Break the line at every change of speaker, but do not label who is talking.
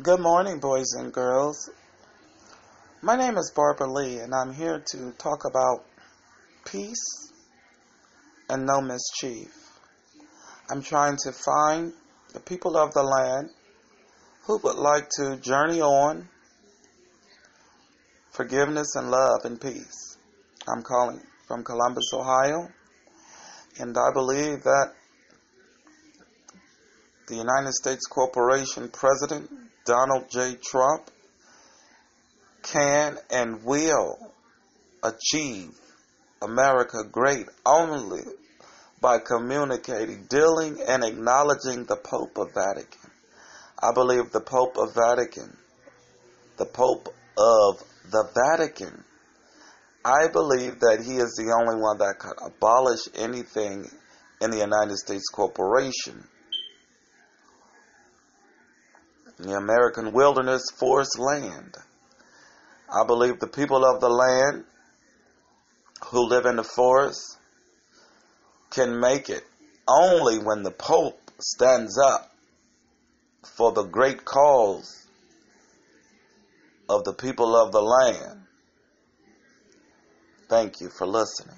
Good morning, boys and girls. My name is Barbara Lee, and I'm here to talk about peace and no mischief. I'm trying to find the people of the land who would like to journey on forgiveness and love and peace. I'm calling from Columbus, Ohio, and I believe that the United States Corporation President Donald J. Trump can and will achieve America great only by communicating, dealing, and acknowledging the Pope of Vatican. I believe the Pope of Vatican, the Pope of the Vatican, I believe that he is the only one that could abolish anything in the United States Corporation the American wilderness forest land. I believe the people of the land who live in the forest can make it only when the Pope stands up for the great cause of the people of the land. Thank you for listening.